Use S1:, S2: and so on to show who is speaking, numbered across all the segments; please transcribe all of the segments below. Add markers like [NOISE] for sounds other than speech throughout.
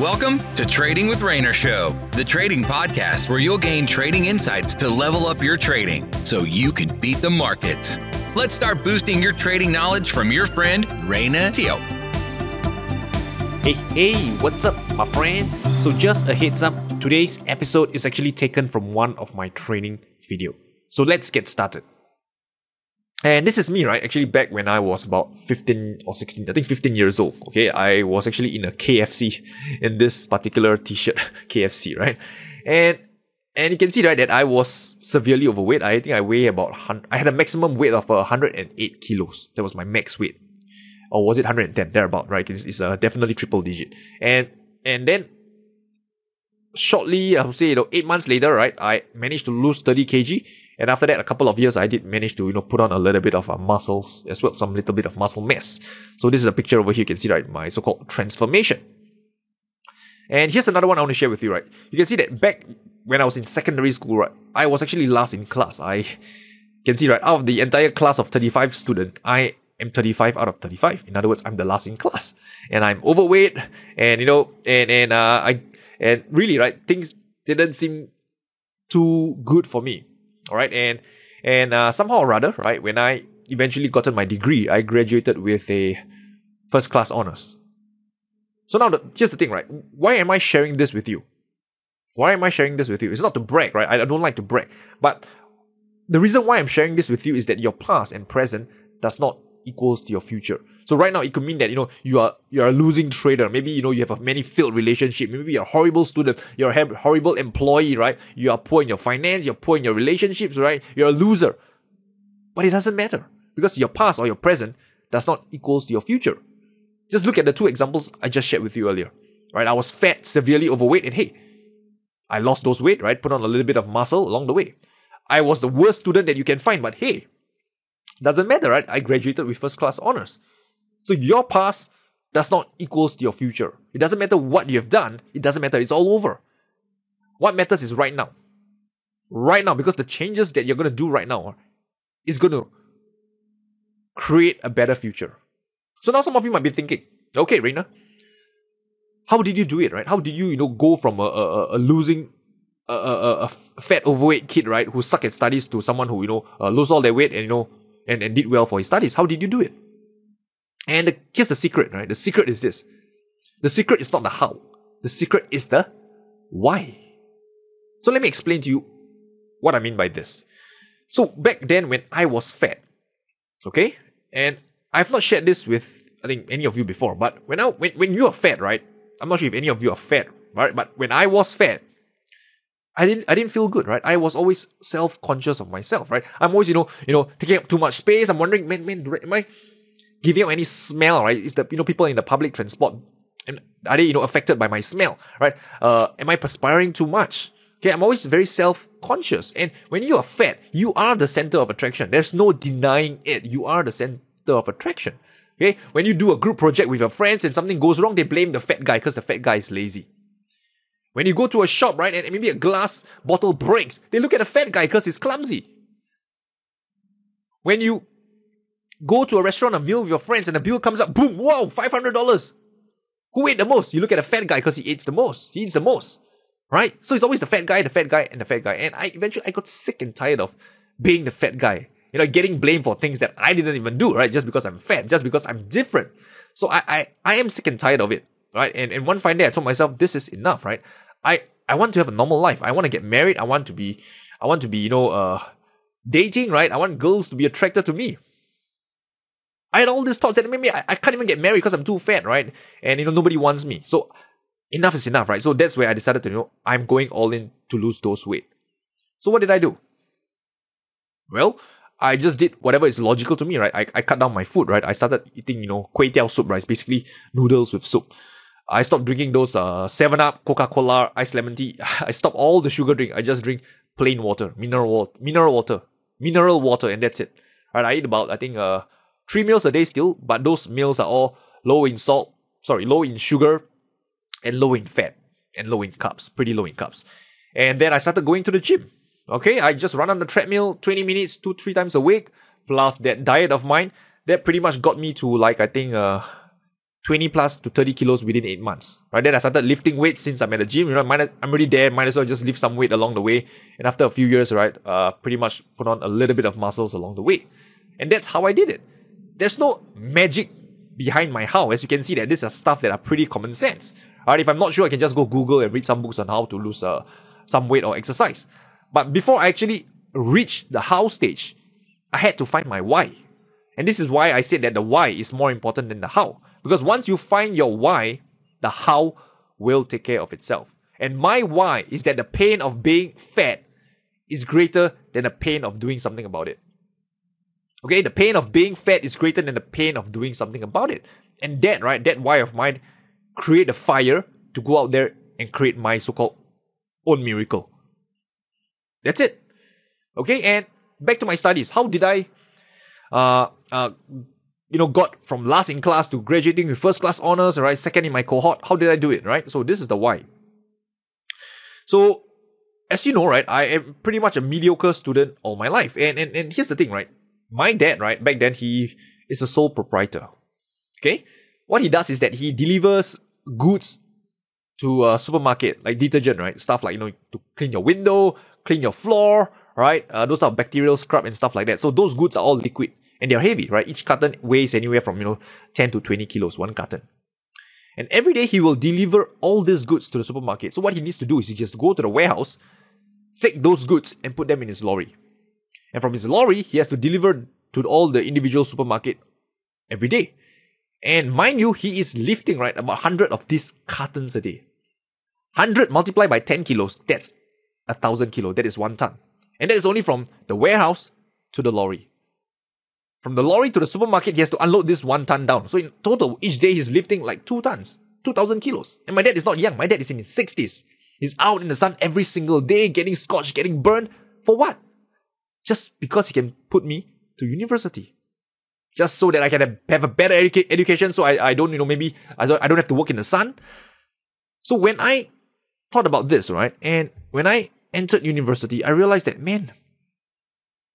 S1: Welcome to Trading with Rayner Show, the trading podcast where you'll gain trading insights to level up your trading so you can beat the markets. Let's start boosting your trading knowledge from your friend Rayner Teo.
S2: Hey, hey, what's up, my friend? So, just a heads up, today's episode is actually taken from one of my training video. So, let's get started. And this is me, right? Actually, back when I was about 15 or 16, I think 15 years old. Okay. I was actually in a KFC [LAUGHS] in this particular t-shirt, [LAUGHS] KFC, right? And, and you can see, right, that I was severely overweight. I think I weigh about, I had a maximum weight of uh, 108 kilos. That was my max weight. Or was it 110? Thereabout, right? It's, it's definitely triple digit. And, and then shortly, I would say, you know, eight months later, right, I managed to lose 30 kg and after that, a couple of years, I did manage to, you know, put on a little bit of uh, muscles as well, some little bit of muscle mass. So this is a picture over here. You can see, right, my so-called transformation. And here's another one I want to share with you, right? You can see that back when I was in secondary school, right, I was actually last in class. I can see, right, out of the entire class of 35 students, I am 35 out of 35. In other words, I'm the last in class. And I'm overweight and, you know, and, and, uh, I, and really, right, things didn't seem too good for me all right, and and uh, somehow or rather, right, when I eventually gotten my degree, I graduated with a first class honors. So now, the, here's the thing, right? Why am I sharing this with you? Why am I sharing this with you? It's not to brag, right? I don't like to brag, but the reason why I'm sharing this with you is that your past and present does not equals to your future. So right now it could mean that you know you are you are a losing trader. Maybe you know you have a many failed relationship. Maybe you're a horrible student. You're a horrible employee, right? You are poor in your finance. You're poor in your relationships, right? You're a loser. But it doesn't matter because your past or your present does not equals to your future. Just look at the two examples I just shared with you earlier. Right? I was fat, severely overweight, and hey, I lost those weight, right? Put on a little bit of muscle along the way. I was the worst student that you can find, but hey, doesn't matter, right? I graduated with first class honors. So your past does not equals your future. It doesn't matter what you have done. It doesn't matter. It's all over. What matters is right now. Right now, because the changes that you're to do right now is going to create a better future. So now some of you might be thinking, okay, Rayner, how did you do it, right? How did you, you know, go from a, a, a losing, a, a, a fat, overweight kid, right, who suck at studies to someone who, you know, uh, lose all their weight and, you know, and, and did well for his studies. How did you do it? And the, here's the secret, right? The secret is this. The secret is not the how. The secret is the why. So let me explain to you what I mean by this. So back then when I was fat, okay, and I've not shared this with I think any of you before, but when I when, when you are fat, right? I'm not sure if any of you are fat, right? But when I was fat, I didn't I didn't feel good, right? I was always self-conscious of myself, right? I'm always, you know, you know, taking up too much space. I'm wondering, man, man, am I giving out any smell, right? Is the you know people in the public transport and are they, you know, affected by my smell, right? Uh am I perspiring too much? Okay, I'm always very self-conscious. And when you are fat, you are the center of attraction. There's no denying it. You are the center of attraction. Okay? When you do a group project with your friends and something goes wrong, they blame the fat guy because the fat guy is lazy. When you go to a shop, right, and maybe a glass bottle breaks, they look at the fat guy because he's clumsy. When you go to a restaurant, a meal with your friends, and the bill comes up, boom, wow, $500. Who ate the most? You look at the fat guy because he eats the most. He eats the most. Right? So it's always the fat guy, the fat guy, and the fat guy. And I eventually I got sick and tired of being the fat guy. You know, getting blamed for things that I didn't even do, right? Just because I'm fat, just because I'm different. So I I, I am sick and tired of it right? And, and one fine day I told myself, this is enough, right? I, I want to have a normal life. I want to get married. I want to be, I want to be, you know, uh, dating, right? I want girls to be attracted to me. I had all these thoughts that maybe I, I can't even get married because I'm too fat, right? And, you know, nobody wants me. So enough is enough, right? So that's where I decided to, you know, I'm going all in to lose those weight. So what did I do? Well, I just did whatever is logical to me, right? I, I cut down my food, right? I started eating, you know, kway teow soup, right? It's basically noodles with soup. I stopped drinking those uh, 7 Up, Coca Cola, iced lemon tea. [LAUGHS] I stopped all the sugar drink. I just drink plain water, mineral water, mineral water, mineral water, and that's it. Right, I eat about, I think, uh, three meals a day still, but those meals are all low in salt, sorry, low in sugar, and low in fat, and low in carbs, pretty low in carbs. And then I started going to the gym. Okay, I just run on the treadmill 20 minutes, two, three times a week, plus that diet of mine. That pretty much got me to like, I think, uh, 20 plus to 30 kilos within eight months. Right. Then I started lifting weights since I'm at the gym. You know, might, I'm already there. Might as well just lift some weight along the way. And after a few years, right, uh, pretty much put on a little bit of muscles along the way. And that's how I did it. There's no magic behind my how. As you can see, that these are stuff that are pretty common sense. Alright, if I'm not sure, I can just go Google and read some books on how to lose uh, some weight or exercise. But before I actually reach the how stage, I had to find my why. And this is why I said that the why is more important than the how. Because once you find your why, the how will take care of itself. And my why is that the pain of being fat is greater than the pain of doing something about it. Okay, the pain of being fat is greater than the pain of doing something about it. And that, right, that why of mine create a fire to go out there and create my so-called own miracle. That's it. Okay, and back to my studies. How did I uh uh you know got from last in class to graduating with first class honors, right? Second in my cohort. How did I do it, right? So this is the why. So as you know, right, I am pretty much a mediocre student all my life. And and, and here's the thing, right? My dad, right, back then he is a sole proprietor. Okay? What he does is that he delivers goods to a supermarket, like detergent, right? Stuff like, you know, to clean your window, clean your floor, right? Uh, those of bacterial scrub and stuff like that. So those goods are all liquid and they're heavy, right? Each carton weighs anywhere from, you know, 10 to 20 kilos, one carton. And every day he will deliver all these goods to the supermarket. So what he needs to do is he just go to the warehouse, take those goods and put them in his lorry. And from his lorry, he has to deliver to all the individual supermarket every day. And mind you, he is lifting, right, about 100 of these cartons a day. 100 multiplied by 10 kilos, that's a thousand kilo. That is one ton. And that is only from the warehouse to the lorry. From the lorry to the supermarket, he has to unload this one ton down. So in total, each day he's lifting like two tons, 2,000 kilos. And my dad is not young. My dad is in his 60s. He's out in the sun every single day, getting scorched, getting burned. For what? Just because he can put me to university. Just so that I can have a better educa- education so I, I don't, you know, maybe I don't, I don't have to work in the sun. So when I thought about this, right, and when I entered university, I realized that, man,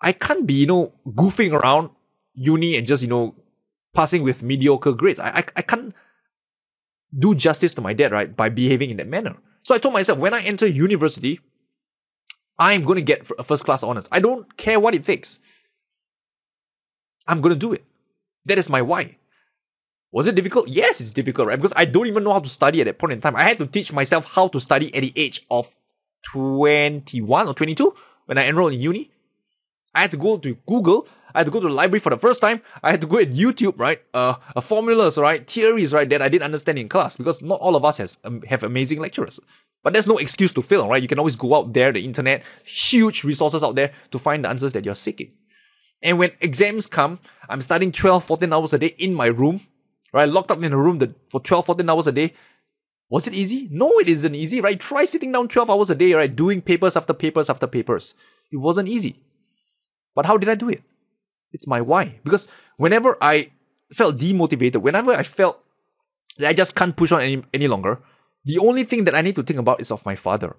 S2: I can't be, you know, goofing around uni and just, you know, passing with mediocre grades. I, I, I can't do justice to my dad, right, by behaving in that manner. So I told myself, when I enter university, I'm going to get a first class honors. I don't care what it takes. I'm going to do it. That is my why. Was it difficult? Yes, it's difficult, right? Because I don't even know how to study at that point in time. I had to teach myself how to study at the age of 21 or 22 when I enrolled in uni. I had to go to Google. I had to go to the library for the first time. I had to go at YouTube, right? Uh, uh, formulas, right? Theories, right? That I didn't understand in class because not all of us has um, have amazing lecturers. But there's no excuse to fail, right? You can always go out there, the internet, huge resources out there to find the answers that you're seeking. And when exams come, I'm studying 12, 14 hours a day in my room, right? Locked up in a room that, for 12, 14 hours a day. Was it easy? No, it isn't easy, right? Try sitting down 12 hours a day, right? Doing papers after papers after papers. It wasn't easy. But how did I do it? It's my why. Because whenever I felt demotivated, whenever I felt that I just can't push on any, any longer, the only thing that I need to think about is of my father.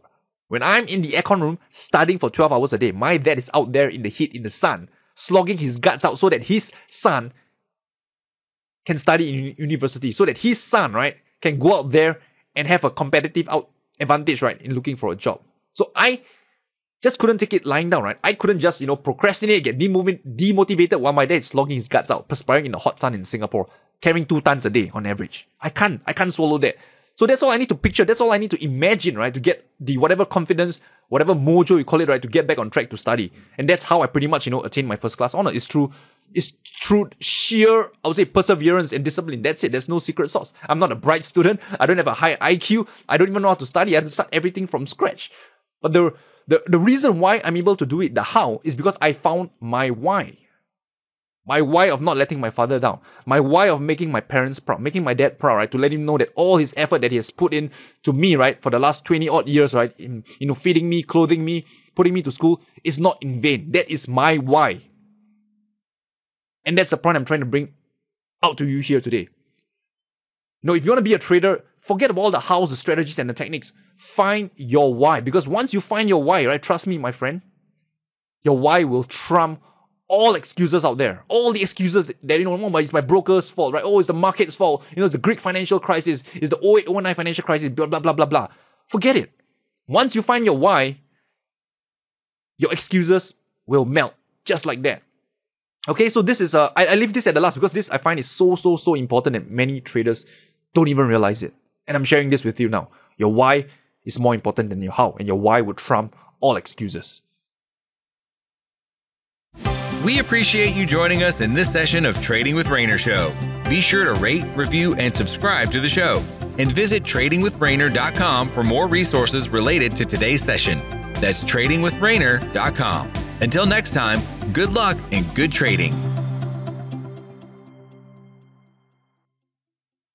S2: When I'm in the aircon room studying for 12 hours a day, my dad is out there in the heat, in the sun, slogging his guts out so that his son can study in university, so that his son, right, can go out there and have a competitive out advantage, right, in looking for a job. So I just couldn't take it lying down, right? I couldn't just, you know, procrastinate, get demotivated while my dad is slogging his guts out, perspiring in the hot sun in Singapore, carrying two tons a day on average. I can't, I can't swallow that. So that's all I need to picture. That's all I need to imagine, right? To get the whatever confidence, whatever mojo you call it, right? To get back on track to study. And that's how I pretty much, you know, attained my first class honor. It's through, it's through sheer, I would say, perseverance and discipline. That's it. There's no secret sauce. I'm not a bright student. I don't have a high IQ. I don't even know how to study. I have to start everything from scratch. But the, the, the reason why I'm able to do it, the how, is because I found my why. My why of not letting my father down. My why of making my parents proud, making my dad proud, right? To let him know that all his effort that he has put in to me, right, for the last 20 odd years, right, in, you know, feeding me, clothing me, putting me to school is not in vain. That is my why. And that's the point I'm trying to bring out to you here today. Know, if you want to be a trader, forget about all the hows, the strategies, and the techniques. Find your why. Because once you find your why, right, trust me, my friend, your why will trump all excuses out there. All the excuses that, that you know, oh, it's my broker's fault, right? Oh, it's the market's fault. You know, it's the Greek financial crisis. It's the 08, 09 financial crisis, blah, blah, blah, blah, blah. Forget it. Once you find your why, your excuses will melt just like that. Okay, so this is, uh, I, I leave this at the last because this I find is so, so, so important that many traders don't even realize it. And I'm sharing this with you now. Your why is more important than your how, and your why would trump all excuses.
S1: We appreciate you joining us in this session of Trading with Rayner Show. Be sure to rate, review, and subscribe to the show. And visit tradingwithrayner.com for more resources related to today's session. That's tradingwithrayner.com. Until next time, good luck and good trading.